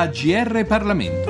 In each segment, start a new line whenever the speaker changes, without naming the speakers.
AGR Parlamento.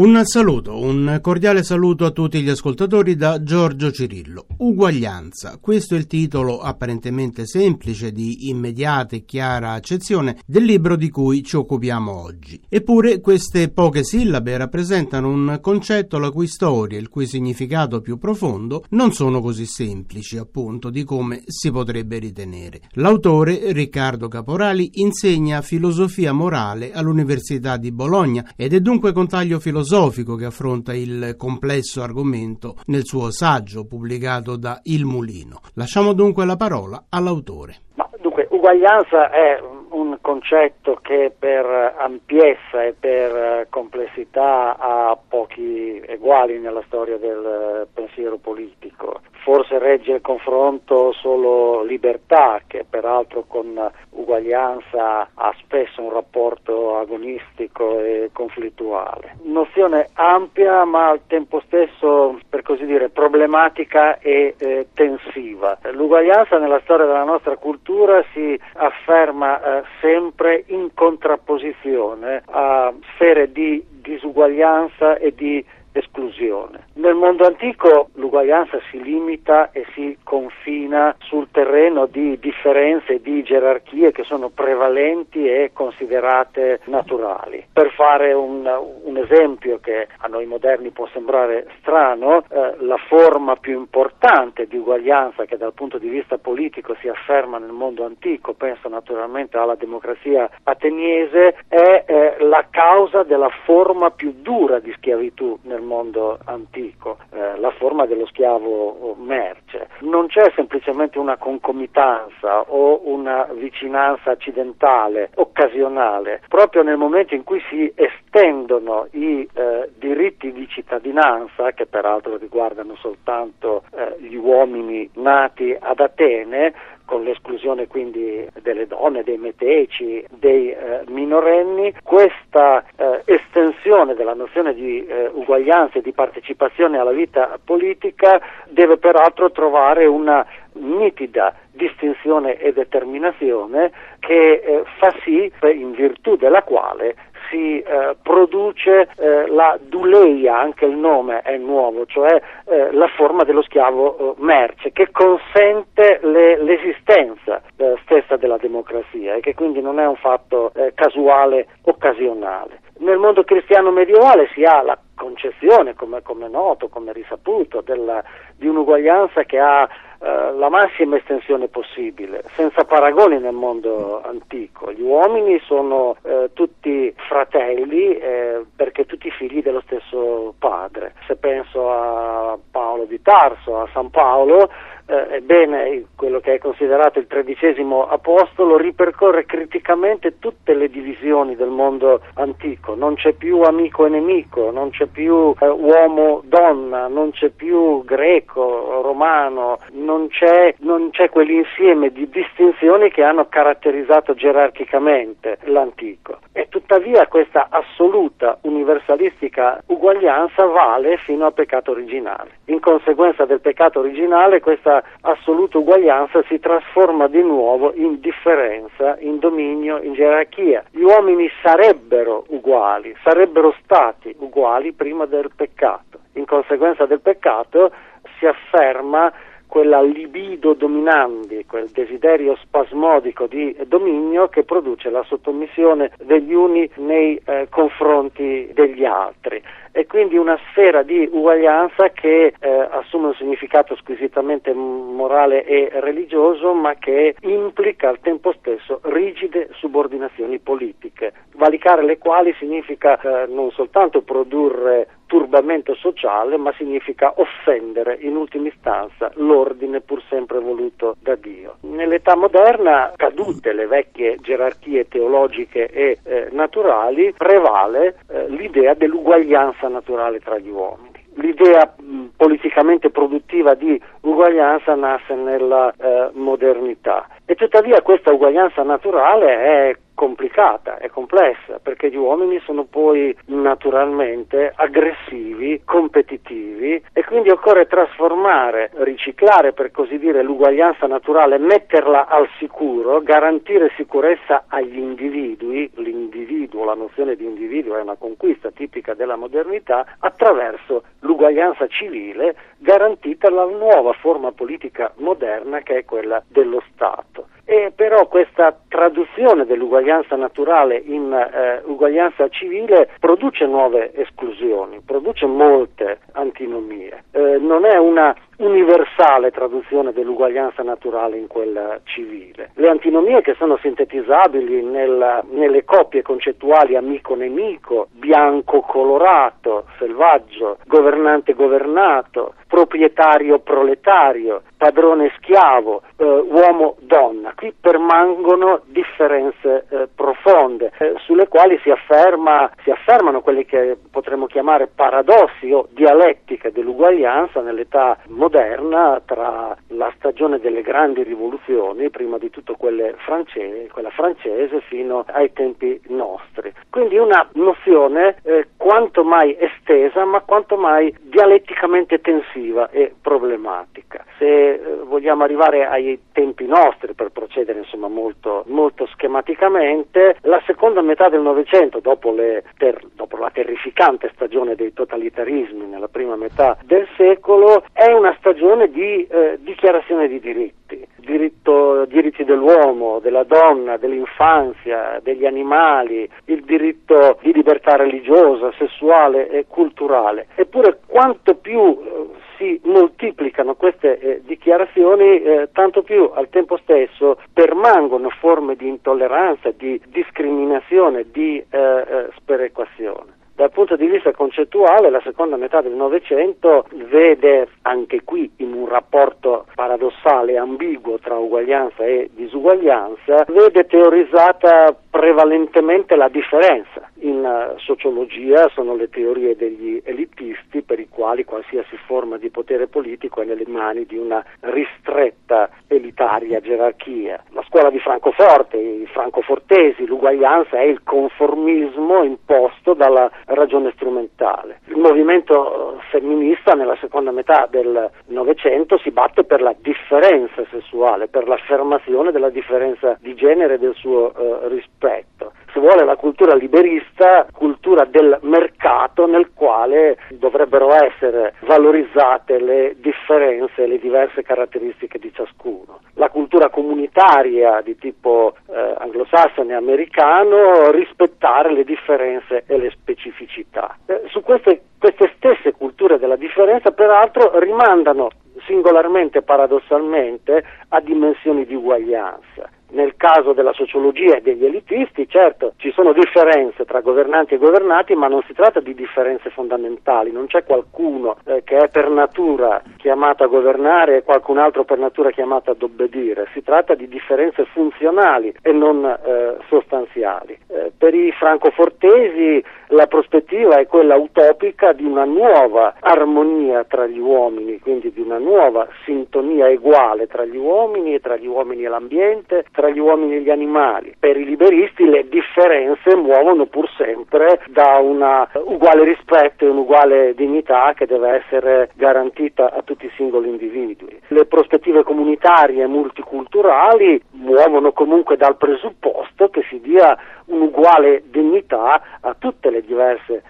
Un saluto, un cordiale saluto a tutti gli ascoltatori da Giorgio Cirillo. Uguaglianza, questo è il titolo apparentemente semplice di immediata e chiara accezione del libro di cui ci occupiamo oggi. Eppure queste poche sillabe rappresentano un concetto la cui storia il cui significato più profondo non sono così semplici, appunto, di come si potrebbe ritenere. L'autore, Riccardo Caporali, insegna filosofia morale all'Università di Bologna ed è dunque con taglio filosofico filosofico che affronta il complesso argomento nel suo saggio pubblicato da Il Mulino. Lasciamo dunque la parola all'autore.
Ma, dunque, uguaglianza è un concetto che per ampiezza e per complessità ha pochi eguali nella storia del pensiero politico. Forse regge il confronto solo libertà, che peraltro con uguaglianza ha spesso un rapporto agonistico e conflittuale. Nozione ampia ma al tempo stesso, per così dire, problematica e eh, tensiva. L'uguaglianza nella storia della nostra cultura si afferma eh, sempre in contrapposizione a sfere di disuguaglianza e di esclusione. Nel mondo antico l'uguaglianza si limita e si confina sul terreno di differenze di gerarchie che sono prevalenti e considerate naturali. Per fare un, un esempio che a noi moderni può sembrare strano, eh, la forma più importante di uguaglianza che dal punto di vista politico si afferma nel mondo antico, penso naturalmente alla democrazia ateniese, è eh, la causa della forma più dura di schiavitù nel nel mondo antico, eh, la forma dello schiavo merce. Non c'è semplicemente una concomitanza o una vicinanza accidentale, occasionale, proprio nel momento in cui si estendono i eh, diritti di cittadinanza, che peraltro riguardano soltanto eh, gli uomini nati ad Atene, con l'esclusione quindi delle donne, dei meteci, dei eh, minorenni, questa eh, estensione della nozione di eh, uguaglianza e di partecipazione alla vita politica deve peraltro trovare una nitida distinzione e determinazione che eh, fa sì, in virtù della quale si eh, produce eh, la duleia, anche il nome è nuovo, cioè eh, la forma dello schiavo eh, merce, che consente le, l'esistenza eh, stessa della democrazia e che quindi non è un fatto eh, casuale, occasionale. Nel mondo cristiano medievale si ha la concezione, come, come noto, come risaputo, della, di un'uguaglianza che ha eh, la massima estensione possibile, senza paragoni nel mondo antico. Gli uomini sono eh, tutti fratelli eh, perché tutti figli dello stesso padre. Se penso a Paolo di Tarso, a San Paolo, ebbene quello che è considerato il tredicesimo apostolo ripercorre criticamente tutte le divisioni del mondo antico, non c'è più amico e nemico, non c'è più eh, uomo-donna, non c'è più greco, romano, non c'è, non c'è quell'insieme di distinzioni che hanno caratterizzato gerarchicamente l'antico. Tuttavia questa assoluta universalistica uguaglianza vale fino al peccato originale. In conseguenza del peccato originale questa assoluta uguaglianza si trasforma di nuovo in differenza, in dominio, in gerarchia. Gli uomini sarebbero uguali, sarebbero stati uguali prima del peccato. In conseguenza del peccato si afferma quella libido dominante, quel desiderio spasmodico di dominio che produce la sottomissione degli uni nei eh, confronti degli altri e quindi una sfera di uguaglianza che eh, assume un significato squisitamente morale e religioso ma che implica al tempo stesso rigide subordinazioni politiche, valicare le quali significa eh, non soltanto produrre turbamento sociale, ma significa offendere in ultima istanza l'ordine pur sempre voluto da Dio. Nell'età moderna, cadute le vecchie gerarchie teologiche e eh, naturali, prevale eh, l'idea dell'uguaglianza naturale tra gli uomini. L'idea politicamente produttiva di uguaglianza nasce nella eh, modernità e tuttavia questa uguaglianza naturale è complicata e complessa perché gli uomini sono poi naturalmente aggressivi, competitivi e quindi occorre trasformare, riciclare per così dire l'uguaglianza naturale, metterla al sicuro, garantire sicurezza agli individui, l'individuo, la nozione di individuo è una conquista tipica della modernità, attraverso l'uguaglianza civile garantita dalla nuova forma politica moderna che è quella dello Stato. E però questa traduzione dell'uguaglianza naturale in eh, uguaglianza civile produce nuove esclusioni, produce molte antinomie. Eh, non è una universale traduzione dell'uguaglianza naturale in quella civile. Le antinomie che sono sintetizzabili nel, nelle coppie concettuali amico-nemico, bianco-colorato, selvaggio, governante-governato, proprietario-proletario, padrone-schiavo, eh, uomo-donna. Qui permangono differenze eh, profonde eh, sulle quali si, afferma, si affermano quelli che potremmo chiamare paradossi o dialettiche dell'uguaglianza nell'età moderna moderna tra la stagione delle grandi rivoluzioni, prima di tutto francesi, quella francese, fino ai tempi nostri. Quindi una nozione eh, quanto mai estesa, ma quanto mai dialetticamente tensiva e problematica. Se eh, vogliamo arrivare ai tempi nostri, per procedere insomma molto, molto schematicamente, la seconda metà del Novecento, dopo, ter, dopo la terrificante stagione dei totalitarismi nella prima metà del secolo, è una stagione di eh, dichiarazione di diritti, diritto, diritti dell'uomo, della donna, dell'infanzia, degli animali, il diritto di libertà religiosa, sessuale e culturale. Eppure quanto più eh, si moltiplicano queste eh, dichiarazioni, eh, tanto più al tempo stesso permangono forme di intolleranza, di discriminazione, di eh, eh, sperequazione. Dal punto di vista concettuale, la seconda metà del Novecento vede anche qui in un rapporto paradossale, ambiguo tra uguaglianza e disuguaglianza, vede teorizzata prevalentemente la differenza. In uh, sociologia sono le teorie degli elitisti per i quali qualsiasi forma di potere politico è nelle mani di una ristretta elitaria gerarchia. La scuola di Francoforte, i francofortesi, l'uguaglianza è il conformismo imposto dalla ragione strumentale. Il movimento eh, femminista nella seconda metà del Novecento si batte per la differenza sessuale, per l'affermazione della differenza di genere e del suo uh, rispetto se vuole la cultura liberista, cultura del mercato nel quale dovrebbero essere valorizzate le differenze, le diverse caratteristiche di ciascuno. La cultura comunitaria di tipo eh, anglosassone e americano, rispettare le differenze e le specificità. Eh, su queste, queste stesse culture della differenza peraltro rimandano singolarmente paradossalmente a dimensioni di uguaglianza nel caso della sociologia e degli elitisti, certo ci sono differenze tra governanti e governati, ma non si tratta di differenze fondamentali, non c'è qualcuno eh, che è per natura chiamato a governare e qualcun altro per natura chiamato ad obbedire, si tratta di differenze funzionali e non eh, sostanziali. Eh, per i francofortesi la prospettiva è quella utopica di una nuova armonia tra gli uomini, quindi di una nuova sintonia uguale tra gli uomini e tra gli uomini e l'ambiente, tra gli uomini e gli animali. Per i liberisti le differenze muovono pur sempre da un uguale rispetto e un'uguale dignità che deve essere garantita a tutti i singoli individui. Le prospettive comunitarie e multiculturali muovono comunque dal presupposto che si dia un'uguale dignità a tutte le diverse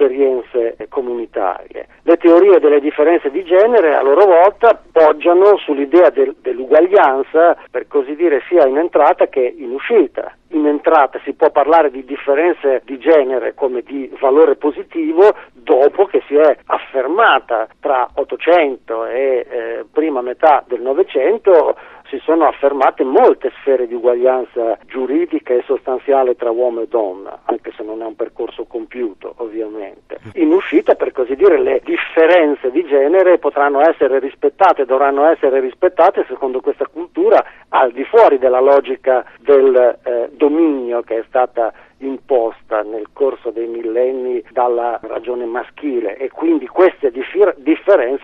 esperienze comunitarie. Le teorie delle differenze di genere a loro volta poggiano sull'idea del, dell'uguaglianza, per così dire, sia in entrata che in uscita. In entrata si può parlare di differenze di genere come di valore positivo dopo che si è affermata tra 800 e eh, prima metà del Novecento si sono affermate molte sfere di uguaglianza giuridica e sostanziale tra uomo e donna, anche se non è un percorso compiuto ovviamente. In uscita, per così dire, le differenze di genere potranno essere rispettate, dovranno essere rispettate secondo questa cultura al di fuori della logica del eh, dominio che è stata imposta nel corso dei millenni dalla ragione maschile e quindi queste differ- differenze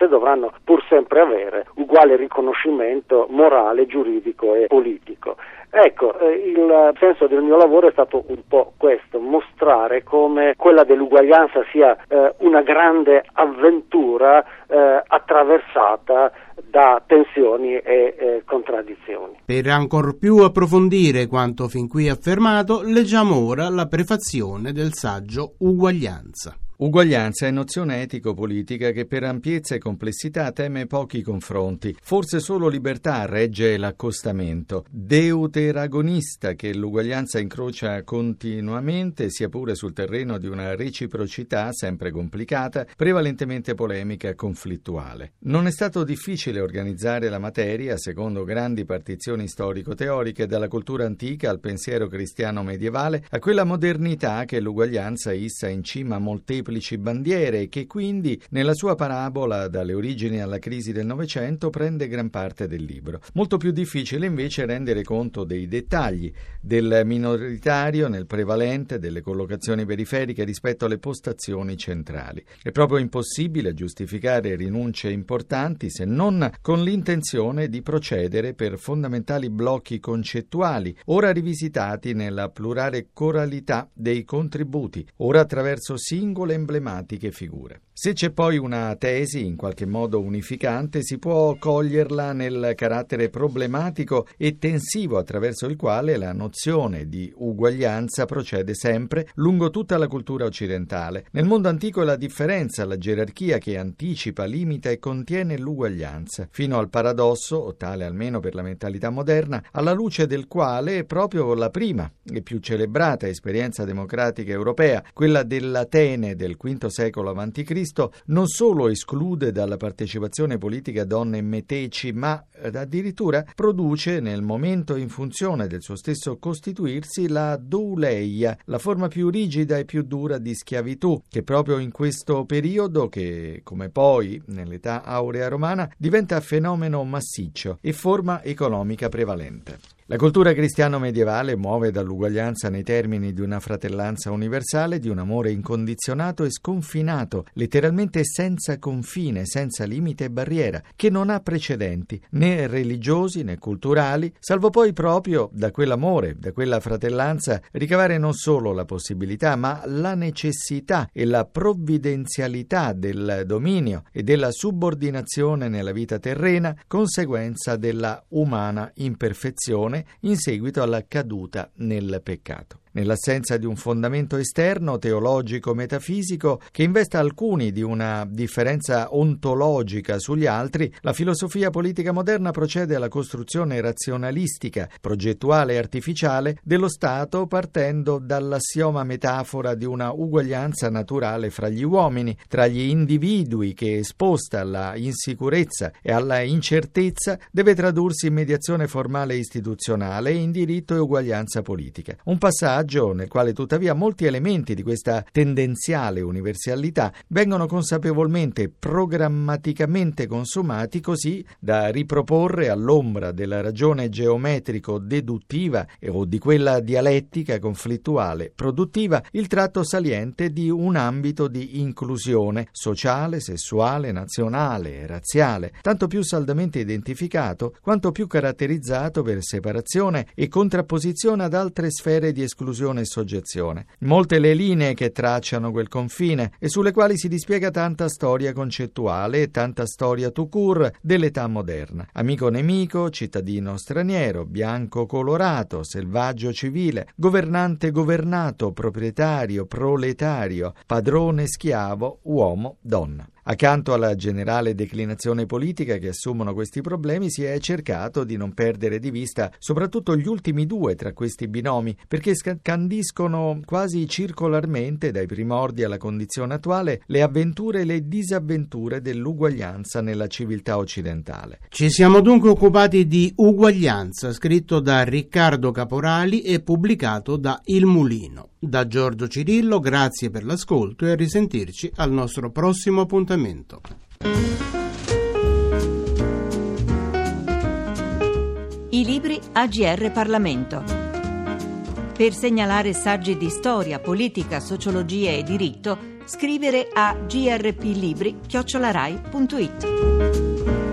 dovranno pur sempre avere uguale riconoscimento morale, giuridico e politico. Ecco, eh, il senso del mio lavoro è stato un po' questo, mostrare come quella dell'uguaglianza sia eh, una grande avventura eh, attraversata da tensioni e contraddizioni.
Per ancor più approfondire quanto fin qui affermato, leggiamo ora la prefazione del saggio Uguaglianza.
Uguaglianza è nozione etico-politica che per ampiezza e complessità teme pochi confronti. Forse solo libertà regge l'accostamento. Deuteragonista che l'uguaglianza incrocia continuamente, sia pure sul terreno di una reciprocità sempre complicata, prevalentemente polemica e conflittuale. Non è stato difficile organizzare la materia secondo grandi partizioni storico-teoriche dalla cultura antica al pensiero cristiano medievale a quella modernità che l'uguaglianza issa in cima a molteplici molteplici bandiere che quindi nella sua parabola dalle origini alla crisi del Novecento prende gran parte del libro. Molto più difficile invece rendere conto dei dettagli, del minoritario nel prevalente, delle collocazioni periferiche rispetto alle postazioni centrali. È proprio impossibile giustificare rinunce importanti se non con l'intenzione di procedere per fondamentali blocchi concettuali, ora rivisitati nella plurale coralità dei contributi, ora attraverso singole emblematiche figure. Se c'è poi una tesi in qualche modo unificante, si può coglierla nel carattere problematico e tensivo attraverso il quale la nozione di uguaglianza procede sempre lungo tutta la cultura occidentale. Nel mondo antico è la differenza, la gerarchia che anticipa, limita e contiene l'uguaglianza, fino al paradosso, o tale almeno per la mentalità moderna, alla luce del quale è proprio la prima e più celebrata esperienza democratica europea, quella dell'Atene del V secolo a.C., non solo esclude dalla partecipazione politica donne meteci, ma addirittura produce nel momento in funzione del suo stesso costituirsi la douleia, la forma più rigida e più dura di schiavitù, che proprio in questo periodo, che come poi nell'età aurea romana, diventa fenomeno massiccio e forma economica prevalente. La cultura cristiano-medievale muove dall'uguaglianza nei termini di una fratellanza universale, di un amore incondizionato e sconfinato, letteralmente senza confine, senza limite e barriera, che non ha precedenti, né religiosi né culturali, salvo poi proprio da quell'amore, da quella fratellanza, ricavare non solo la possibilità, ma la necessità e la provvidenzialità del dominio e della subordinazione nella vita terrena, conseguenza della umana imperfezione in seguito alla caduta nel peccato nell'assenza di un fondamento esterno teologico-metafisico che investa alcuni di una differenza ontologica sugli altri, la filosofia politica moderna procede alla costruzione razionalistica, progettuale e artificiale dello Stato partendo dall'assioma metafora di una uguaglianza naturale fra gli uomini, tra gli individui che esposta alla insicurezza e alla incertezza deve tradursi in mediazione formale e istituzionale in diritto e uguaglianza politica. Un passaggio passaggio nel quale tuttavia molti elementi di questa tendenziale universalità vengono consapevolmente programmaticamente consumati così da riproporre all'ombra della ragione geometrico-deduttiva o di quella dialettica conflittuale produttiva il tratto saliente di un ambito di inclusione sociale, sessuale, nazionale e razziale, tanto più saldamente identificato quanto più caratterizzato per separazione e contrapposizione ad altre sfere di esclusione esclusione e soggezione. Molte le linee che tracciano quel confine e sulle quali si dispiega tanta storia concettuale e tanta storia tout court dell'età moderna. Amico nemico, cittadino straniero, bianco colorato, selvaggio civile, governante governato, proprietario, proletario, padrone schiavo, uomo, donna. Accanto alla generale declinazione politica che assumono questi problemi si è cercato di non perdere di vista soprattutto gli ultimi due tra questi binomi perché scandiscono quasi circolarmente dai primordi alla condizione attuale le avventure e le disavventure dell'uguaglianza nella civiltà occidentale.
Ci siamo dunque occupati di Uguaglianza, scritto da Riccardo Caporali e pubblicato da Il Mulino. Da Giorgio Cirillo, grazie per l'ascolto e a risentirci al nostro prossimo appuntamento.
I libri AGR Parlamento. Per segnalare saggi di storia, politica, sociologia e diritto, scrivere a grplibri@rai.it.